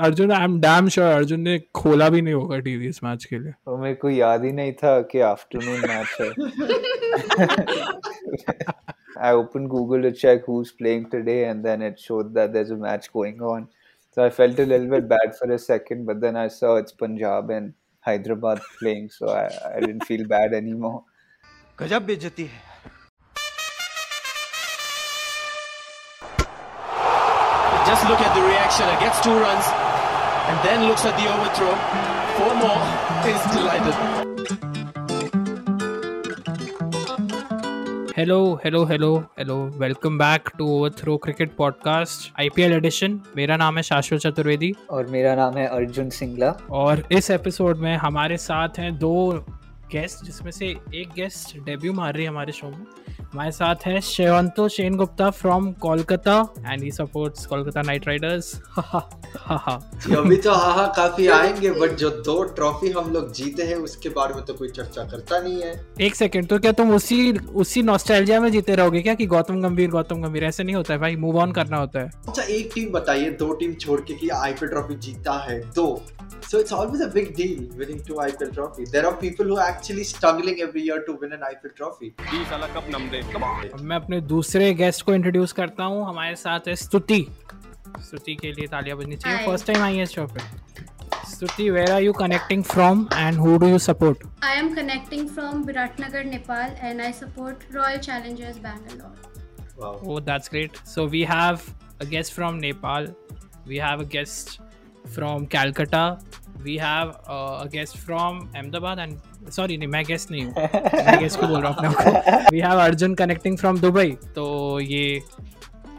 Arjun I am damn sure Arjun ने खोला भी नहीं होगा टीवी इस मैच के लिए तो मेरे को याद ही नहीं था कि आफ्टरनून मैच है I opened Google to check who's playing today, and then it showed that there's a match going on. So I felt a little bit bad for a second, but then I saw it's Punjab and Hyderabad playing, so I, I didn't feel bad anymore. गजब बेइज्जती है Just look at the reaction. It gets two runs and then looks at the overthrow. Four more. Is delighted. Hello hello hello hello welcome back to Overthrow cricket podcast IPL edition मेरा नाम है शाश्वत चतुर्वेदी और मेरा नाम है अर्जुन सिंगला और इस एपिसोड में हमारे साथ हैं दो गेस्ट जिसमें से एक गेस्ट डेब्यू मार रही है हमारे शो में। हमारे साथ है Shevanto Sen Gupta from Kolkata and he supports Kolkata Knight Riders अभी तो हाँ हाँ काफ़ी आएँगे बट जो दो ट्रॉफी हम लोग जीते हैं उसके बारे में तो कोई चर्चा करता नहीं है। एक सेकंड तो क्या तुम उसी उसी नॉस्टैल्जिया में जीते रहोगे क्या कि गौतम गंभीर गौतम गंभीर? ऐसे नहीं होता है भाई मूव ऑन करना होता है। अच्छा एक टीम बताइए दो टीम छोड़ के कि आईपीएल ट्रॉफी जीता है दो। So it's always a big deal winning two IPL trophy. There are people who are actually struggling every year to win an IPL trophy. मैं अपने दूसरे गेस्ट को इंट्रोड्यूस करता हूँ। हमारे साथ है स्तुति स्तुति के लिए तालियाँ बजनी चाहिए। फ़र्स्ट टाइम आई है शो पे। Stuti where are you connecting from and who do you support I am connecting from Biratnagar Nepal and I support Royal Challengers Bangalore oh that's great so we have a guest from Nepal we have a guest from Calcutta we have a guest from Ahmedabad and sorry नहीं मैं guest नहीं हूँ। मैं guest को बोल रहा हूँ अपने we have Arjun connecting from Dubai तो ये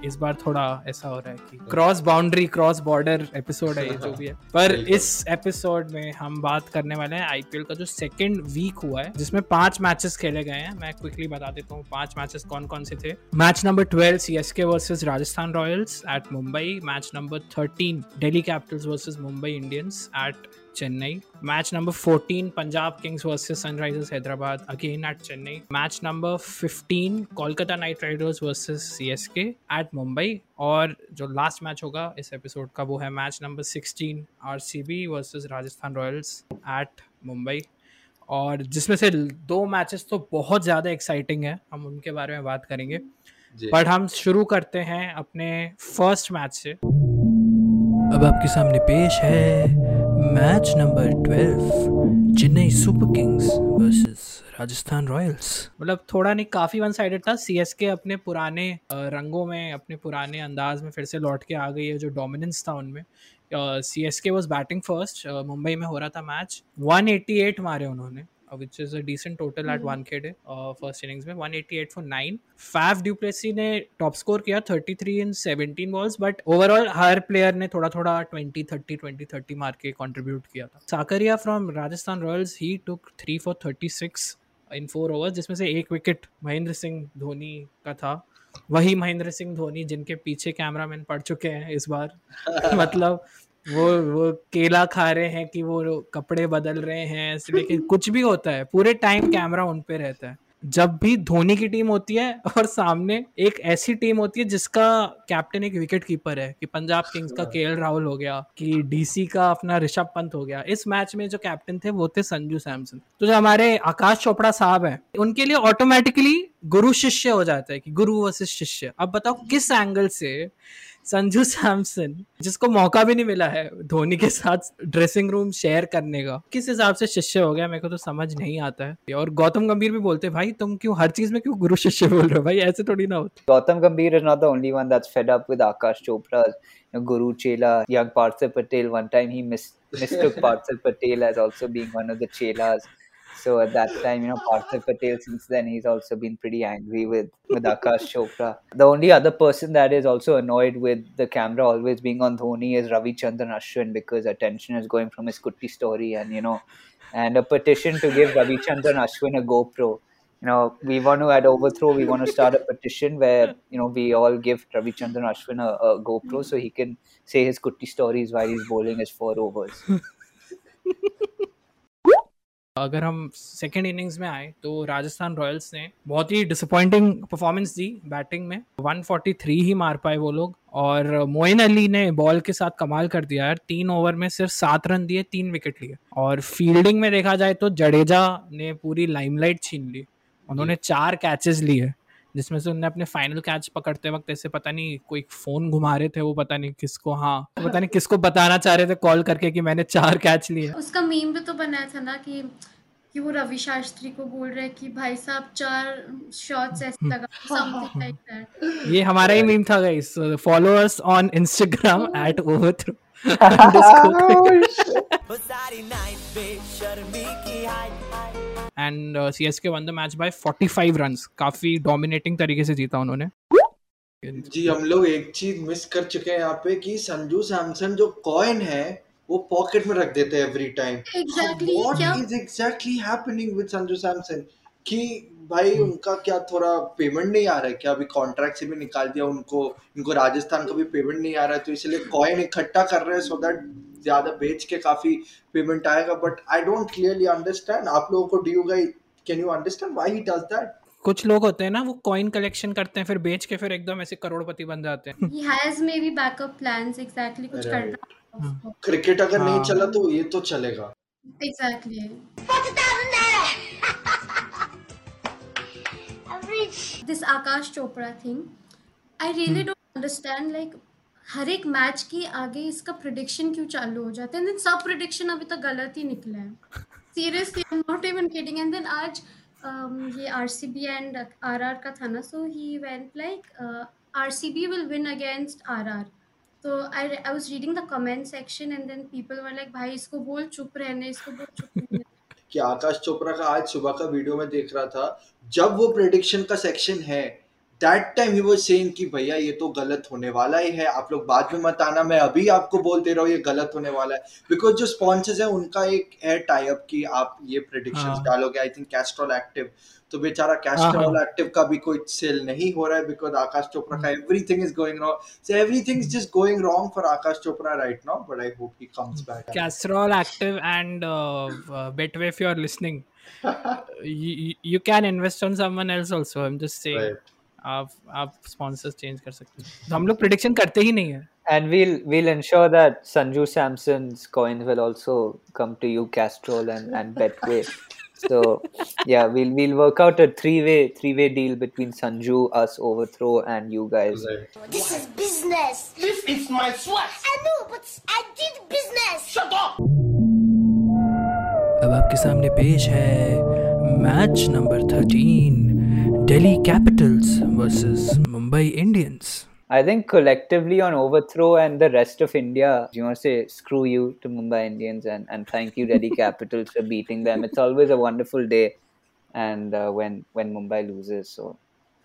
इस बार थोड़ा ऐसा हो रहा है कि cross boundary cross border episode है ये जो भी है। पर इस एपिसोड में हम बात करने वाले हैं आईपीएल का जो सेकंड वीक हुआ है जिसमें पाँच मैचेस खेले गए हैं। मैं क्विकली बता देता हूँ पाँच मैचेस कौन कौन से थे। Match number twelve C S K versus Rajasthan Royals at Mumbai match number thirteen Delhi Capitals versus Mumbai Indians at Chennai. Match number 14 Punjab Kings versus Sunrisers Hyderabad again at Chennai. Match number 15 Kolkata Knight Riders versus CSK at Mumbai. और जो last match होगा इस episode का वो है match number 16 RCB versus Rajasthan Royals at Mumbai. और जिसमें से दो मैचेस तो बहुत ज़्यादा एक्साइटिंग है हम उनके बारे में बात करेंगे। बट हम शुरू करते हैं अपने फ़र्स्ट मैच से। अब आपके सामने पेश है match number 12 Chennai Super Kings versus Rajasthan Royals मतलब थोड़ा नहीं, काफ़ी वन साइडेड था सीएसके अपने पुराने रंगों में, अपने पुराने अंदाज में फिर से लौट के आ गई है, जो डोमिनेंस था उनमें। C S K was batting first Mumbai में हो रहा था मैच 188 मारे उन्होंने। Which is a decent total at Wankhede first innings में 188 for nine Faf du Plessis ने टॉप स्कोर किया 33 इन 17 बॉल्स बट ओवरऑल हर प्लेयर ने थोड़ा थोड़ा 20 30 20 30 मार के कंट्रीब्यूट किया था। Sakariya from Rajasthan Royals he took 3 for 36 in four overs जिसमें से एक विकेट महेंद्र सिंह धोनी का था। वही महेंद्र सिंह धोनी जिनके पीछे कैमरामैन पड़ चुके हैं इस बार। मतलब वो वो केला खा रहे हैं कि वो कपड़े बदल रहे हैं लेकिन कुछ भी होता है पूरे टाइम कैमरा उन पे रहता है। जब भी धोनी की टीम होती है और सामने एक ऐसी टीम होती है जिसका कैप्टन एक विकेट कीपर है कि पंजाब किंग्स का के राहुल हो गया कि डीसी का अपना ऋषभ पंत हो गया। इस मैच में जो कैप्टन थे वो थे संजू सैमसन तो जो हमारे आकाश चोपड़ा साहब हैं उनके लिए ऑटोमेटिकली गुरु शिष्य हो जाता है कि गुरु वर्सेस शिष्य। अब बताओ किस एंगल से संजू सैमसन, जिसको मौका भी नहीं मिला है धोनी के साथ ड्रेसिंग रूम शेयर करने का। किस हिसाब से शिष्य हो गया, मेरे को तो समझ नहीं आता है। और गौतम गंभीर भी बोलते हैं, भाई, तुम क्यों, हर चीज़ में क्यों गुरु शिष्य बोल रहे हो? भाई, ऐसे थोड़ी ना होते Gautam Gambhir is not the only one that's fed up with Aakash Chopra guru chela young Parthiv Patel one time he miss mister Parthiv Patel as also being one of the chelas So at that time, you know, Parthiv Patel, since then, he's also been pretty angry with, with Akash Chopra. The only other person that is also annoyed with the camera always being on Dhoni is Ravi Chandran Ashwin because attention is going from his Kutti story and, you know, and a petition to give Ravi Chandran Ashwin a GoPro. You know, we want to at Overthrow, we want to start a petition where, you know, we all give Ravi Chandran Ashwin a, a GoPro so he can say his Kutti stories while he's bowling his four overs. अगर हम second innings में आए तो Rajasthan Royals ने बहुत ही disappointing performance दी batting में। 143 ही मार पाए वो लोग और मोइन अली ने बॉल के साथ कमाल कर दिया यार। तीन ओवर में सिर्फ़ सात रन दिए तीन विकेट लिए। और फील्डिंग में देखा जाए तो जडेजा ने पूरी लाइमलाइट छीन ली। उन्होंने चार कैचेस लिए। जिसमें से उन्होंने अपने फाइनल कैच पकड़ते वक्त ऐसे पता नहीं कोई फ़ोन घुमा रहे थे वो पता नहीं किसको हाँ पता नहीं किसको बताना चाह रहे थे कॉल करके कि मैंने चार कैच लिए। उसका मीम भी तो बनाया था ना कि कि वो रवि शास्त्री को बोल रहे कि भाई साहब चार शॉट्स ऐसे हम्म। लगा समथिंग लाइक दैट ये हमारा ही मीम था guys follow us on Instagram at Overthrow and C S K won the match by 45 runs काफ़ी डोमिनेटिंग तरीके से जीता उन्होंने। जी हम लोग एक चीज़ मिस कर चुके हैं यहाँ पे कि संजू सैमसन जो कॉइन है वो पॉकेट में रख देते हैं every time what is exactly happening with Sanju Samson? कि भाई उनका क्या थोड़ा पेमेंट नहीं आ रहा है? क्या अभी कॉन्ट्रैक्ट से भी निकाल दिया उनको? इनको राजस्थान का भी पेमेंट नहीं आ रहा है तो इसलिए कॉइन इकट्ठा कर रहे हैं सो दैट ज़्यादा बेच के काफ़ी पेमेंट आएगा but I don't clearly understand आप लोगों को do guy can you understand why he does that कुछ लोग होते हैं ना वो कॉइन कलेक्शन करते हैं फिर बेच के फिर एकदम ऐसे करोड़पति बन जाते हैं। He has maybe backup plans exactly कुछ Right. करना क्रिकेट अगर नहीं हाँ। चला तो ये तो चलेगा। Exactly this Akash Chopra thing I really don't understand like हर एक मैच की आगे इसका प्रिडिक्शन क्यों चालू हो जाता है? एंड सब प्रिडिक्शन अभी तक गलत ही निकला है। Seriously I am not even kidding and then आज um, ये आरसीबी एंड आरआर का था ना so he went like RCB will win against RR तो I I was reading the comment section and then people were like भाई इसको बोल चुप रहने इसको बोल चुप रहने. कि आकाश चोपड़ा का आज सुबह का वीडियो में देख रहा था जब वो प्रेडिक्शन का सेक्शन है दैट टाइम ही वो सेइंग कि भैया ये तो गलत होने वाला ही है आप लोग बाद में मत आना मैं अभी आपको बोल दे रहा हूँ ये गलत होने वाला है बिकॉज़ जो स्पॉन्सर्स है उनका एक है टाई अप कि आप ये प्रेडिक्शंस हाँ। डालोगे आई थिंक कैस्ट्रॉल एक्टिव तो बेचारा हाँ, कैस्ट्रॉल हाँ। एक्टिव का भी कोई सेल नहीं हो रहा है बिकॉज़ आकाश चोपड़ा का everything is going wrong so everything is just going wrong for Aakash Chopra right now but I hope he comes back active and uh, uh, Betway if you're listening. you, you can invest on someone else also. I'm just saying. Right. आप आप sponsors change कर सकते हो तो हम लोग prediction करते ही नहीं है And we'll we'll ensure that Sanju Samson's coins will also come to you, Castrol and, and Betway. So yeah, we'll we'll work out a three way three way deal between Sanju, us, Overthrow, and you guys. This is business. This is my sweat. I know, but I did business. Shut up. अब आपके सामने पेश है match number thirteen Delhi Capitals versus Mumbai Indians. I think collectively on overthrow and the rest of India, you want to say screw you to Mumbai Indians and, and thank you Delhi Capitals for beating them. It's always a wonderful day, and uh, when when Mumbai loses, so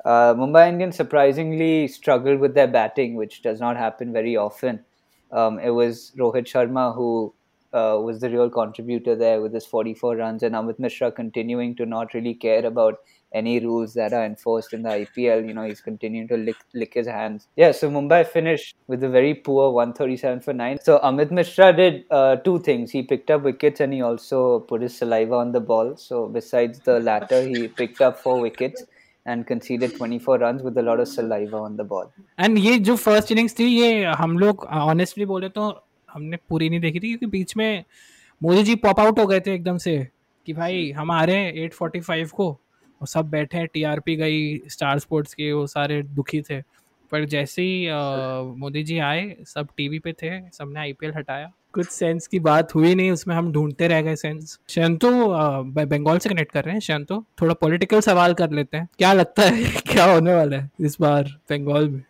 uh, Mumbai Indians surprisingly struggled with their batting, which does not happen very often. Um, it was Rohit Sharma who uh, was the real contributor there with his 44 runs, and Amit Mishra continuing to not really care about any rules that are enforced in the IPL. You know, he's continuing to lick, lick his hands. Yeah, so Mumbai finished with a very poor 137 for 9. So Amit Mishra did uh, two things. He picked up wickets and he also put his saliva on the ball. So besides the latter, he picked up four wickets and conceded 24 runs with a lot of saliva on the ball. And ये जो first innings थी ये हम लोग honestly बोले तो हमने पूरी नहीं देखी थी क्योंकि बीच में मोदी जी पॉप आउट हो गए थे एकदम से कि भाई हम आ रहे हैं एट फोर्टी फाइव को और सब बैठे हैं टीआरपी गई स्टार स्पोर्ट्स के, वो सारे दुखी थे। पर जैसे ही मोदी जी आए, सब टीवी पे थे, सबने आईपीएल हटाया। कुछ सेंस की बात हुई नहीं, उसमें हम ढूंढते रह गए सेंस शंतु बंगाल से कनेक्ट कर रहे हैं शंतु थोड़ा पॉलिटिकल सवाल कर लेते हैं। क्या लगता है, क्या होने वाला है इस बार बंगाल में?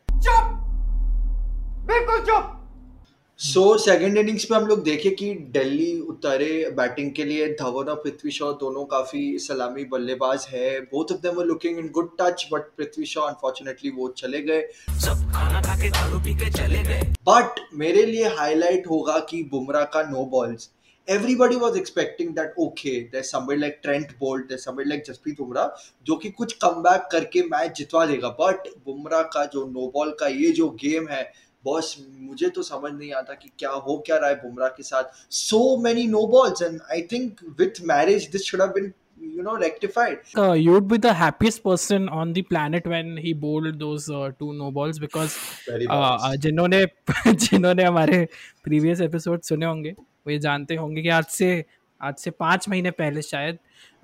सो सेकंड इनिंग्स पे हम लोग देखे कि दिल्ली उतरे बैटिंग के लिए धवन और पृथ्वी शॉ दोनों काफ़ी सलामी बल्लेबाज है। Both of them were looking in good touch but Prithvi Shaw unfortunately वो चले गए। सब खाना खा के दारू पी के चले गए। बट मेरे लिए हाईलाइट होगा कि बुमराह का no balls everybody was expecting that okay there's somebody like Trent Bolt there's somebody like Jasprit Bumrah जो कि कुछ कम करके मैच जितवा देगा। बट बुमराह का जो नो बॉल का ये जो गेम है बॉस मुझे तो समझ नहीं आता कि क्या हो क्या रहा है बुमराह के साथ। So many no balls and I think with marriage this should have been you know rectified. Uh, you'd be the happiest person on the planet when he bowled those uh, two no balls because uh, uh, जिन्होंने जिन्होंने हमारे previous episode सुने होंगे वो ये जानते होंगे कि आज से आज से पाँच महीने पहले शायद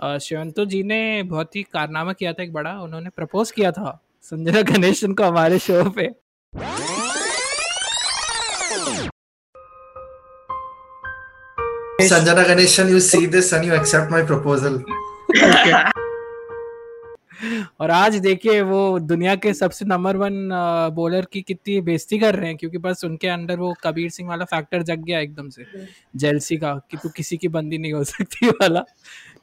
uh, श्यंतो जी ने बहुत ही कारनामा किया था एक बड़ा उन्होंने प्रपोज किया था संजना गणेशन को हमारे शो पे। Sanjana Ganeshan, you see this and you accept my proposal. okay. और आज देखिए वो दुनिया के सबसे नंबर वन बॉलर की कितनी बेइज्जती कर रहे हैं क्योंकि बस उनके अंदर वो कबीर सिंह वाला फैक्टर जग गया एकदम से जेलसी का कि तू किसी की बंदी नहीं हो सकती वाला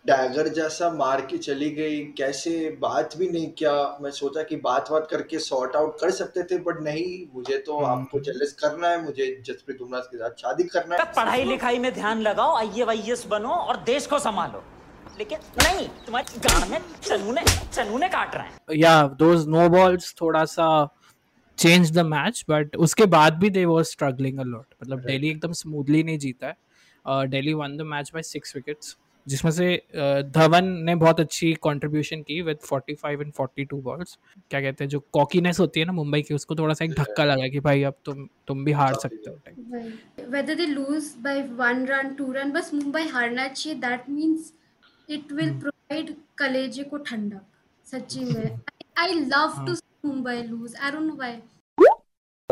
डैगर जैसा मार के चली गई कैसे बात भी नहीं किया। मैं सोचा कि बात बात करके सॉर्ट आउट कर सकते थे बट नहीं मुझे तो आपको जेलस करना है मुझे जसप्रीत बुमराह के साथ शादी करना है। पढ़ाई लिखाई में ध्यान लगाओ आई वाईएस बनो और देश को संभालो। लेकिन नहीं तुम्हारे गांड में चनूने चनूने काट रहे हैं। या दोज नो बॉल्स थोड़ा सा चेंज द मैच बट उसके बाद भी they was struggling a lot मतलब दिल्ली एकदम स्मूथली नहीं जीता है। Delhi won the match by six wickets जिसमें से uh, धवन ने बहुत अच्छी कंट्रीब्यूशन की विद 45 एंड 42 बॉल्स क्या कहते हैं जो कॉकीनेस होती है ना मुंबई की उसको थोड़ा सा एक धक्का लगा कि भाई अब तुम तुम भी हार सकते हो whether they lose by one run two run बस मुंबई हारना चाहिए। That means it will provide कलेजे को ठंडक सच्ची में। Love to see Mumbai lose I don't know why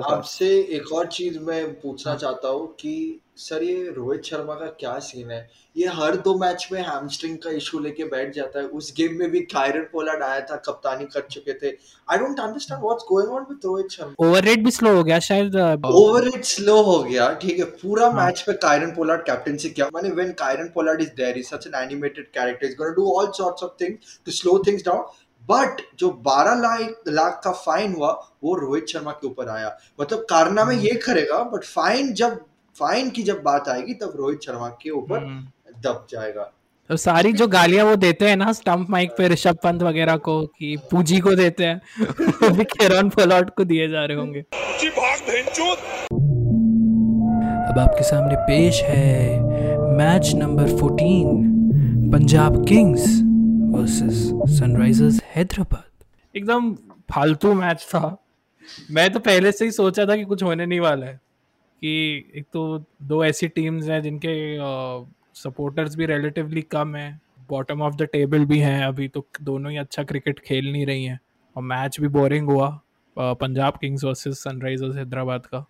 आपसे एक और चीज़ मैं पूछना चाहता हूँ कि सर ये रोहित शर्मा का क्या सीन है? ये हर दो मैच में हैमस्ट्रिंग का इशू लेके बैठ जाता है। उस गेम में भी कायरन पोलार्ड आया था कप्तानी कर चुके थे। I don't understand what's going on with Rohit Sharma. Over rate भी स्लो हो गया शायद ओवररेट स्लो हो गया ठीक है। पूरा मैच पे कायरन पोलार्ड कैप्टनसी किया। माने when Kieron Pollard is there is such an animated character is gonna do all sorts of things to slow things down but जो 12 लाख लाख का फाइन हुआ वो रोहित शर्मा के ऊपर आया। मतलब कारना में ये करेगा बट फाइन जब फाइन की जब बात आएगी तब रोहित शर्मा के ऊपर दब जाएगा। तो सारी जो गालियाँ वो देते हैं ना स्टंप माइक पे ऋषभ पंत वगैरह को कि पूजी को देते हैं वो भी केरन पोलार्ड को दिए जा रहे होंगे। अब आपके सामने पेश है match number 14 Punjab Kings. Versus Sunrisers Hyderabad एकदम फालतू मैच था। मैं तो पहले से ही सोचा था कि कुछ होने नहीं वाला है। कि एक तो दो ऐसी टीम्स हैं जिनके सपोर्टर्स भी रिलेटिवली कम हैं। बॉटम ऑफ़ द टेबल भी हैं अभी तो। दोनों ही अच्छा क्रिकेट खेल नहीं रही हैं। और मैच भी बोरिंग हुआ Punjab Kings versus Sunrisers Hyderabad का।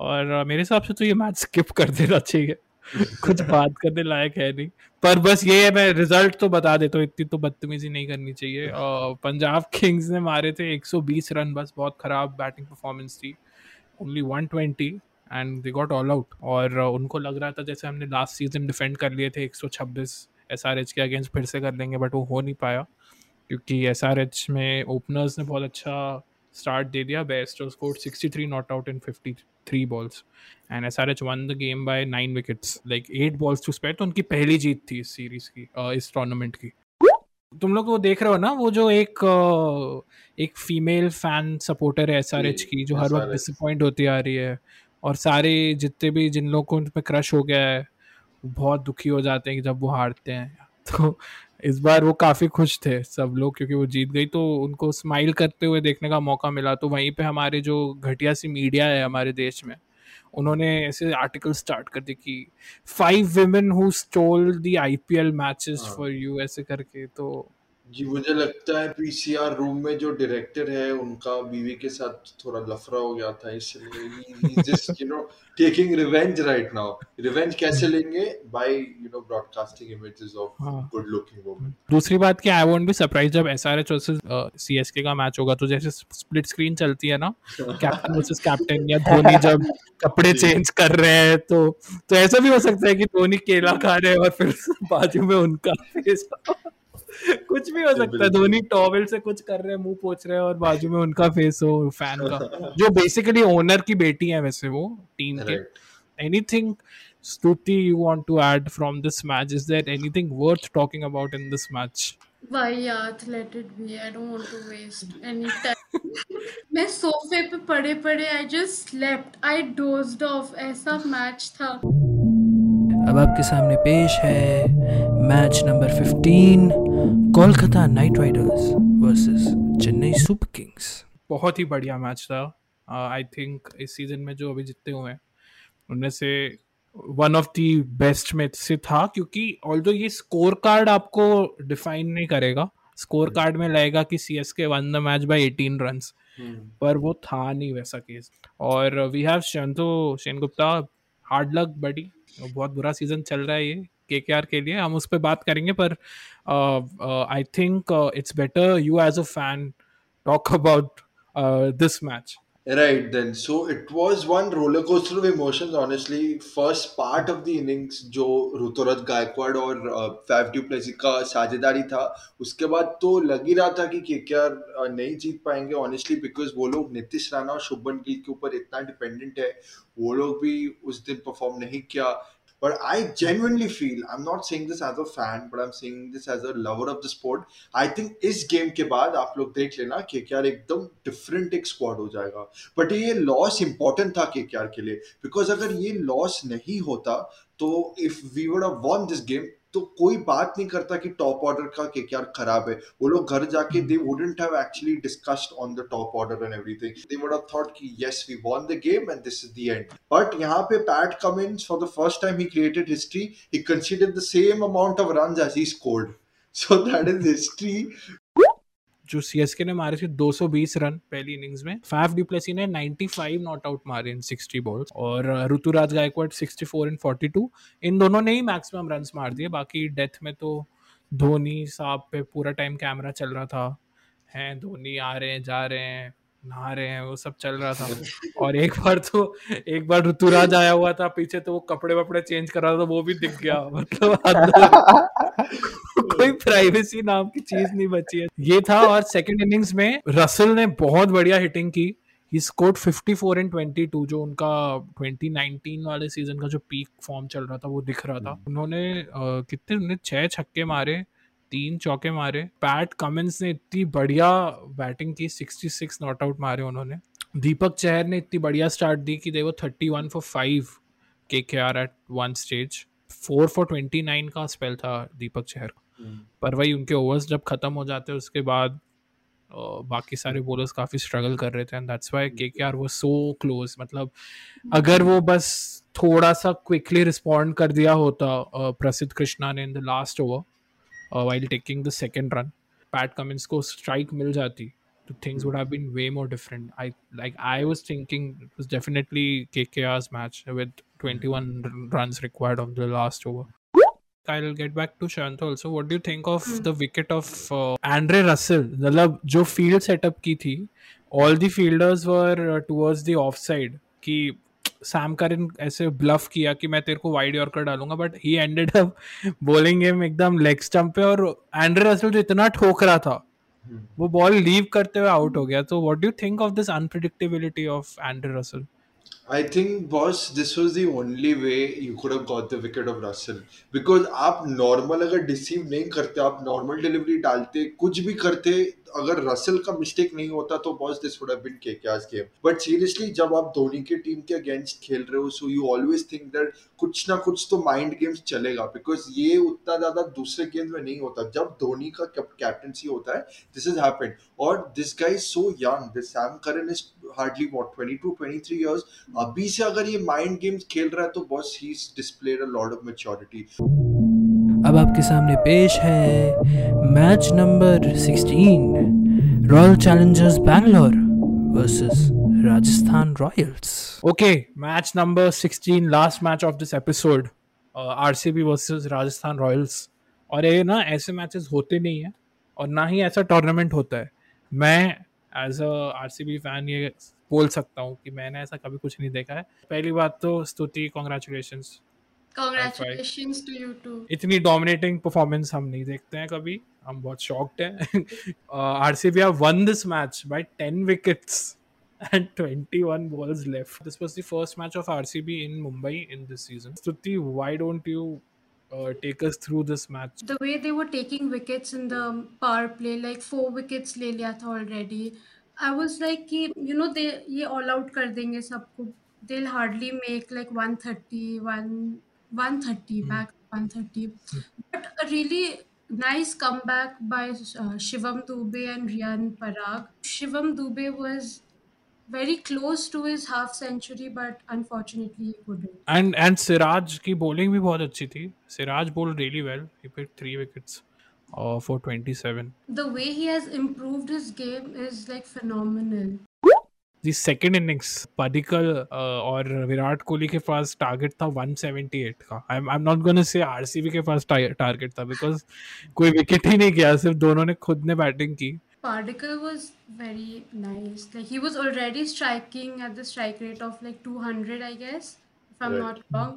और मेरे हिसाब से तो ये मैच स्किप कर देना चाहिए। कुछ बात करने लायक है नहीं। पर बस ये है मैं रिज़ल्ट तो बता देता हूँ इतनी तो बदतमीजी नहीं करनी चाहिए। पंजाब किंग्स ने मारे थे 120 रन बस बहुत खराब बैटिंग परफॉर्मेंस थी। Only 120 and they got all out और उनको लग रहा था जैसे हमने लास्ट सीज़न डिफेंड कर लिए थे 126 एसआरएच के अगेंस्ट फिर से कर लेंगे बट वो हो नहीं पाया। क्योंकि एसआरएच में ओपनर्स ने बहुत अच्छा स्टार्ट दे दिया बेस्ट और score 63 not out in 53 balls and SRH won the game by nine wickets like eight balls to spare तो उनकी पहली जीत थी इस सीरीज़ की इस टूर्नामेंट की। तुम लोग वो देख रहे हो ना वो जो एक एक फीमेल फ़ैन सपोर्टर है एसआरएच जी, की जो हर वक्त डिसअपॉइंट होती आ रही है। और सारे जितने भी जिन लोगों को उन पे क्रश हो गया है बहुत दुखी हो जाते हैं कि जब वो हारते हैं। तो इस बार वो काफ़ी खुश थे सब लोग क्योंकि वो जीत गई तो उनको स्माइल करते हुए देखने का मौका मिला तो वहीं पे हमारे जो घटिया सी मीडिया है हमारे देश में उन्होंने ऐसे आर्टिकल स्टार्ट कर दी कि five women who stole the IPL matches. For you ऐसे करके तो जी मुझे लगता है पीसीआर रूम में जो डायरेक्टर है उनका बीवी के साथ थोड़ा लफड़ा हो गया था इसलिए just you know taking revenge right now revenge कैसे लेंगे? By you know broadcasting images of. Good looking women दूसरी बात कि आई वोंट बी सरप्राइज़ जब S R H versus C S K का मैच होगा तो जैसे स्प्लिट स्क्रीन चलती है ना कैप्टन वर्सेस कैप्टन या धोनी जब कपड़े चेंज कर रहे हैं तो तो ऐसा भी हो सकता है कि धोनी केला खा रहे हैं और फिर बाजू में उनका फेस कुछ भी हो सकता है धोनी टॉवेल से कुछ कर रहे हैं मुँह पोछ रहे हैं और बाजू में उनका फेस हो फ़ैन का। जो बेसिकली ओनर की बेटी है वैसे वो टीम के। Anything Stuti you want to add from this match is there anything worth talking about in this match भाई याद let it I don't want to waste any time मैं सोफे पे पड़े पड़े I just slept I dozed off ऐसा match था। अब आपके सामने पेश है match number 15 Kolkata Knight Riders versus Chennai Super Kings. बहुत ही बढ़िया मैच था। आई uh, थिंक इस सीज़न में जो अभी जितने हुए हैं उनमें से वन ऑफ़ दी बेस्ट में से था क्योंकि ऑल्दो ये स्कोर कार्ड आपको डिफाइन नहीं करेगा स्कोर कार्ड में लगेगा कि C S K won the match by eighteen run पर वो था नहीं वैसा केस और we have Shanto Sengupta hard luck buddy बहुत बुरा सीज़न चल रहा है ये के के आर के लिए। हम उस पर बात करेंगे, पर I think it's better you as a fan talk about this match Right then, so it was one roller coaster of emotions. Honestly, first part of the innings जो ऋतुराज गायकवाड़ और फैफ ड्यूप्लेसी का साझेदारी था उसके बाद तो लग ही रहा था कि केकेआर नहीं जीत पाएँगे ऑनेस्टली बिकॉज़ वो लोग नीतीश राणा और शुभन गिल के ऊपर इतना डिपेंडेंट है वो लोग भी उस दिन परफॉर्म नहीं किया But I genuinely feel, I'm not saying this as a fan, but I'm saying this as a lover of the sport. I think इस गेम के बाद आप लोग देख लेना के के एकदम डिफरेंट एक स्क्वाड हो जाएगा बट ये लॉस इंपॉर्टेंट था के के लिए बिकॉज़ अगर ये लॉस नहीं होता तो if we would have won this game तो कोई बात नहीं करता कि टॉप ऑर्डर का के क्या खराब है। वो लोग घर जाके they wouldn't have actually discussed on the top order and everything they would have thought कि yes we won the game and this is the end but यहाँ पे Pat Cummins for the first time he created history he considered the same amount of run as he scored so that is history जो C S के ने मारे थे 220 run पहली innings में। Faf du Plessis ने 95 नॉट आउट मारे इन 60 balls और ऋतुराज गायकवाड 64 इन 42 इन दोनों ने ही मैक्सिमम रन मार दिए। बाकी डेथ में तो धोनी, साहब पे पूरा टाइम कैमरा चल रहा था। हैं, धोनी आ रहे हैं, जा रहे हैं। नहा रहे हैं वो सब चल रहा था। और एक बार तो एक बार ऋतुराज आया हुआ था पीछे तो वो कपड़े वपड़े चेंज कर रहा था वो भी दिख गया। मतलब कोई प्राइवेसी नाम की चीज़ नहीं बची है। ये था और सेकंड इनिंग्स में रसल ने बहुत बढ़िया हिटिंग की। ही स्कोर्ड 54 इन 22 जो उनका 2019 वाले सीज़न का जो पीक फॉर्म चल रहा था वो दिख रहा था। हम्म। उन्होंने कितने उन्होंने छह छक्के मारे तीन चौके मारे। पैट कमिंस ने इतनी बढ़िया बैटिंग की 66 नॉट आउट मारे उन्होंने। दीपक चहर ने इतनी बढ़िया स्टार्ट दी कि दे वो 31 for five K K R at one stage four for twenty nine का स्पेल था दीपक चहर का। हम्म। पर वही उनके ओवर्स जब खत्म हो जाते हैं उसके बाद बाकी सारे बोलर्स काफ़ी स्ट्रगल कर रहे थे एंड दैट्स वाई के के आर वो सो क्लोज मतलब अगर वो बस थोड़ा सा क्विकली रिस्पॉन्ड कर दिया होता प्रसिद्ध कृष्णा ने in the last over While taking the second run Pat Cummins को स्ट्राइक मिल जाती तो things would have been way more different I like I was thinking it was definitely KKR's match with 21 runs required on the last over I'll get back to Shant also. What do you think of hmm. the wicket of uh, Andre Russell? मतलब जो field setup की थी all the fielders were towards the off side कि Sam Curran ऐसे bluff किया कि मैं तेरे को वाइड यॉर्कर डालूँगा but he ended up bowling game एकदम लेग स्टंप पे और एंड्रे रसल जो इतना ठोक रहा था hmm. वो बॉल लीव करते हुए आउट हो गया तो what do you think of this unpredictability of Andre Russell I think, boss, this was the only way you could have got the wicket of Russell. Because आप normal अगर deceive नहीं करते आप नॉर्मल डिलीवरी डालते कुछ भी करते अगर रसल का मिस्टेक नहीं होता तो boss this would have been KKR's game but seriously जब आप धोनी के टीम के अगेंस्ट खेल रहे हो so you always think that कुछ ना कुछ तो माइंड गेम्स चलेगा। बिकॉज़ ये उतना ज़्यादा दूसरे गेम में नहीं होता। जब धोनी का कैप्टनसी होता है दिस इज़ हैपेंड और this guy is so young this Sam Curran is hardly what 22 23 years अभी से अगर ये माइंड गेम्स खेल रहा है तो boss he displayed a lot of maturity अब आपके सामने पेश है match number 16 Royal Challengers Bangalore versus Rajasthan Royals okay match number 16 last match of this episode RCB versus Rajasthan Royals और ये ना ऐसे मैचेस होते नहीं है और ना ही ऐसा टूर्नामेंट होता है। मैं as a R C B fan ये बोल सकता हूँ कि मैंने ऐसा कभी कुछ नहीं देखा है पहली बात तो Stuti congratulation Congratulations to you too. इतनी डोमिनेटिंग परफॉर्मेंस हम नहीं देखते हैं कभी हम बहुत शॉक्ड हैं RCB have won this match by 10 wickets and 21 balls left. This was the first match of RCB in Mumbai in this season. Stuti, why don't you uh, take us through this match. The way they were taking wickets in the power play, like four wickets ले लिया था already. I was like कि you know they ये all out कर देंगे सबको. They'll hardly make like 130, 1 130 back 130. But a really nice comeback by uh, Shivam Dubey and Riyan Parag. Shivam Dubey was very close to his half century, but unfortunately he couldn't. And and Siraj की bowling भी बहुत अच्छी थी. Siraj bowled really well. He picked three wickets uh, for 27. The way he has improved his game is like phenomenal. The second innings, Padikkal uh, और विराट कोहली के पास target था 178 का. I'm I'm not gonna say RCB के पास target था because कोई wicket ही नहीं किया सिर्फ़ दोनों ने खुद ने बैटिंग की. Padikkal was very nice. Like he was already striking at the strike rate of like 200, I guess, if I'm Right. not wrong.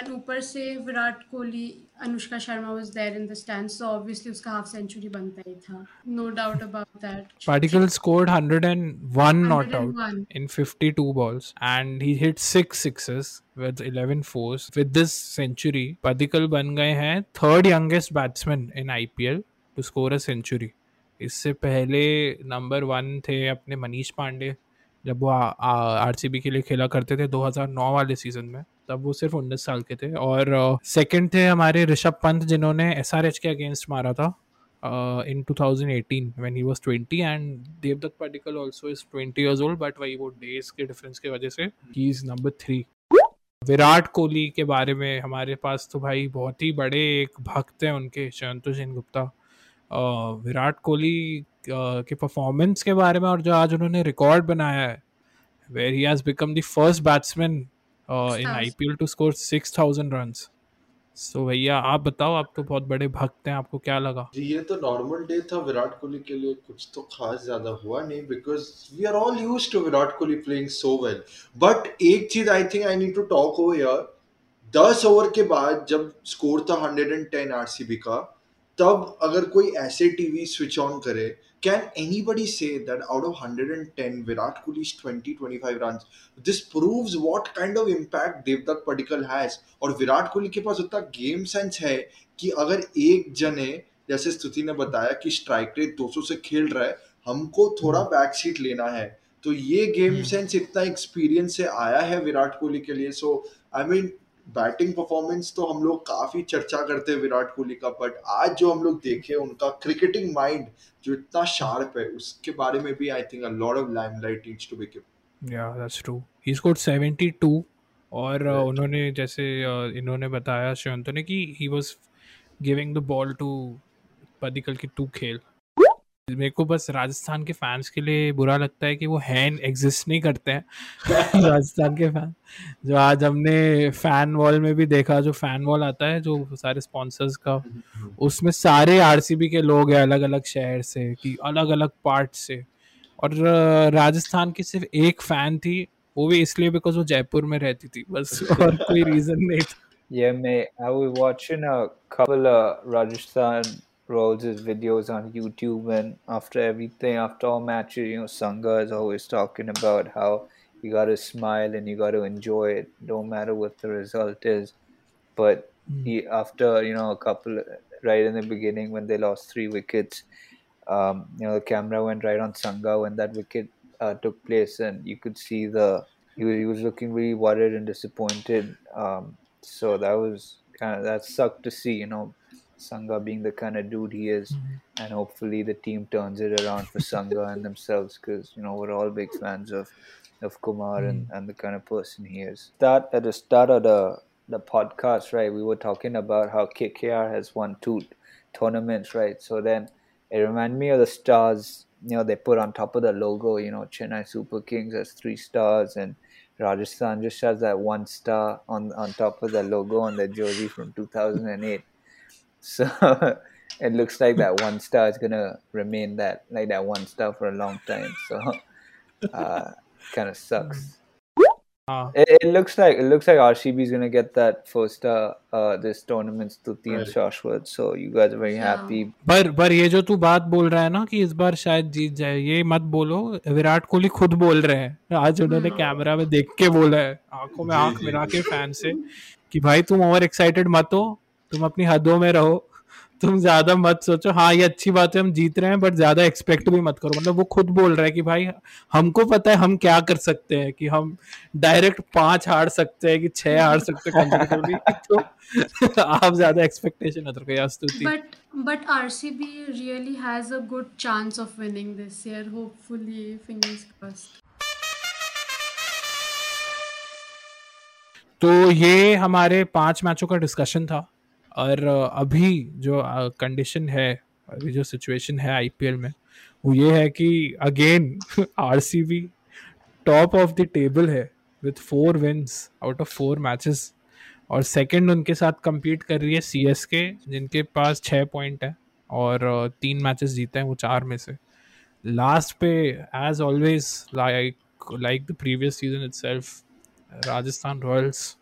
And ऊपर से Virat Kohli Anushka Sharma was there in the stands, so obviously उसका half century बनता ही था. No doubt about that. Padikkal scored 101 not out 101. in 52 balls and he hit six sixes with 11 fours. With this century, Padikkal बन गए हैं third youngest batsman in IPL to score a century. इससे पहले number one थे अपने मनीष पांडे जब वो RCB के लिए खेला करते थे 2009 वाले सीज़न में तब वो सिर्फ़ 19 साल के थे। और सेकंड थे हमारे ऋषभ पंत जिन्होंने एसआरएच के अगेंस्ट मारा था uh, in 2018 when he was 20 and Devdutt Padikkal also is 20 years old वही वो days के difference की वजह से he is number three. Virat Kohli के बारे में हमारे पास तो भाई बहुत ही बड़े एक भक्त हैं उनके शंतु सेन गुप्ता। विराट कोहली के परफॉर्मेंस के बारे में और जो आज उन्होंने रिकॉर्ड बनाया है where he has become the first batsman in Stars. IPL to score 6000 runs so भैया आप बताओ आप तो बहुत बड़े भक्त हैं आपको क्या लगा? जी ये तो नॉर्मल डे था विराट कोहली के लिए कुछ तो खास ज़्यादा हुआ नहीं because we are all use to Virat Kohli playing so well but एक चीज़ I think I need to talk over यार दस ओवर के बाद जब स्कोर था हंड्रेड एंड 110 आरसीबी का तब अगर कोई ऐसे टीवी स्विच ऑन करे can anybody say that out of 110 Virat Kohli 20 25 runs this proves what kind of impact Devdutt Padikkal has और विराट कोहली के पास उतना गेम सेंस है कि अगर एक जने जैसे स्तुति ने बताया कि स्ट्राइक रेट 200 से खेल रहा है हमको थोड़ा बैक सीट लेना है। तो ये गेम सेंस इतना एक्सपीरियंस से आया है विराट कोहली के लिए। So I mean batting performance तो हम लोग काफ़ी चर्चा करते हैं विराट कोहली का बट आज जो हम लोग देखे उनका क्रिकेटिंग माइंड जो इतना शार्प है उसके बारे में भी I think a lot of limelight needs to be given या दैट्स ट्रू ही स्कोर्ड 72 और uh, Right. उन्होंने जैसे uh, इन्होंने बताया श्रंतो ने कि he was giving the ball to Padikkal की टू खेल। मेरे को बस राजस्थान के फैंस के लिए बुरा लगता है कि वो हैन एग्जिस्ट नहीं करते हैं। राजस्थान के फ़ैन जो आज हमने फ़ैन वॉल में भी देखा जो फ़ैन वॉल आता है जो सारे स्पॉन्सर्स का उसमें सारे आरसीबी के लोग हैं अलग अलग शहर से कि अलग अलग पार्ट से। और राजस्थान की सिर्फ़ एक फ़ैन थी वो भी इसलिए बिकॉज़ वो जयपुर में रहती थी बस और कोई रीजन नहीं था। Yeah, mate. I was watching a couple of Rajasthan Royals' videos on YouTube, and after everything, after all matches, you know, Sangha is always talking about how you got to smile and you got to enjoy it, no matter what the result is. But he, after you know, a couple right in the beginning when they lost three wickets, um, you know, the camera went right on Sangha when that wicket uh, took place, and you could see the he was, he was looking really worried and disappointed. Um, so that was kind of that sucked to see, you know, Sangha being the kind of dude he is, mm-hmm. and hopefully the team turns it around for Sangha and themselves because you know we're all big fans of of Kumar and, mm-hmm. and the kind of person he is. That at the start of the the podcast, right? We were talking about how KKR has won two tournaments, right? So then it reminded me of the stars, you know, they put on top of the logo. You know, Chennai Super Kings has three stars, and Rajasthan just has that one star on on top of the logo on the jersey from 2008. So it looks like that one star is gonna remain that like that one star for a long time. So uh, kind of sucks. हाँ It, it looks like it looks like RCB is gonna get that first star uh, this tournament, Stuti and Right. Shashwat. So you guys are very Yeah. happy. पर पर ये जो तू बात बोल रहा है ना कि इस बार शायद जीत जाए ये मत बोलो विराट कोहली खुद बोल रहे हैं आज उन्होंने कैमरा में देख के बोला है आंखों में जी, आंख जी, मिला जी। के फैन से कि भाई तुम ओवर एक्साइटेड मत हो तुम अपनी हदों में रहो। तुम ज़्यादा मत सोचो। हाँ ये अच्छी बात है हम जीत रहे हैं बट ज़्यादा एक्सपेक्ट भी मत करो। मतलब वो खुद बोल रहा है कि भाई हमको पता है हम क्या कर सकते हैं कि हम डायरेक्ट पाँच हार सकते हैं कि छह हार सकते हैं तो आप ज़्यादा एक्सपेक्टेशन मत रखो Stuti. But but RCB really has a good chance of winning this year hopefully fingers crossed तो ये हमारे पाँच मैचों का डिस्कशन था। और अभी जो कंडीशन है, अभी जो सिचुएशन है आईपीएल में, वो ये है कि again RCB top of the table है with four wins out of four matches और सेकंड उनके साथ compete कर रही है सी एस के जिनके पास छः पॉइंट है और तीन मैचेस जीते हैं वो चार में से। लास्ट पे as always like like the previous season it Rajasthan Royals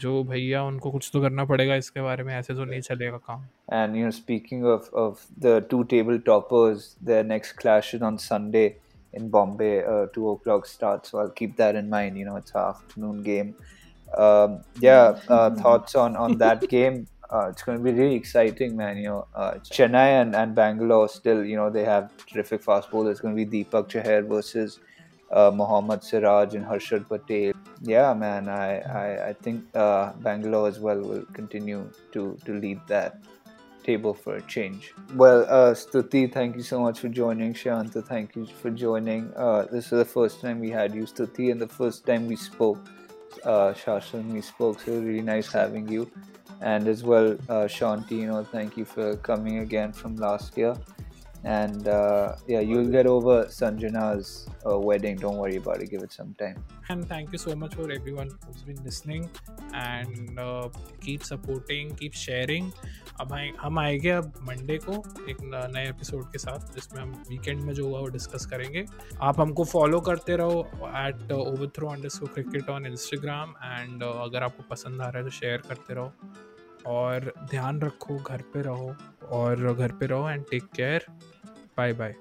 जो भैया उनको कुछ तो करना पड़ेगा इसके बारे में ऐसे तो नहीं चलेगा काम And you know, speaking of of the two table toppers, their next clash is on Sunday in Bombay. Uh, two o'clock start, so I'll keep that in mind. You know, it's an afternoon game. Um, yeah, uh, thoughts on on that game? Uh, it's going to be really exciting, man. You know, uh, Chennai and, and Bangalore still, you know, they have terrific fast bowlers. It's going to be Deepak Chahar versus uh, Mohammad Siraj and Harshad Patel. Yeah, man, I I, I think uh, Bangalore as well will continue to to lead that table for a change. Well, uh, Stuti, thank you so much for joining. Shanta, thank you for joining. Uh, this is the first time we had you, Stuti, and the first time we spoke. Uh, Shashan, we spoke, so really nice having you. And as well, uh, Shanti, you know, thank you for coming again from last year and uh, yeah you'll get over sanjana's uh, wedding don't worry about it give it some time and thank you so much for everyone who's been listening and uh, keep supporting keep sharing अब आए हम आएँगे अब Monday को एक नए episode के साथ जिसमें हम वीकेंड में जो हुआ वो डिस्कस करेंगे आप हमको फॉलो करते रहो at over throw under cricket on Instagram and अगर आपको पसंद आ रहा है तो शेयर करते रहो और ध्यान रखो, घर पे रहो और घर पे रहो and take care bye bye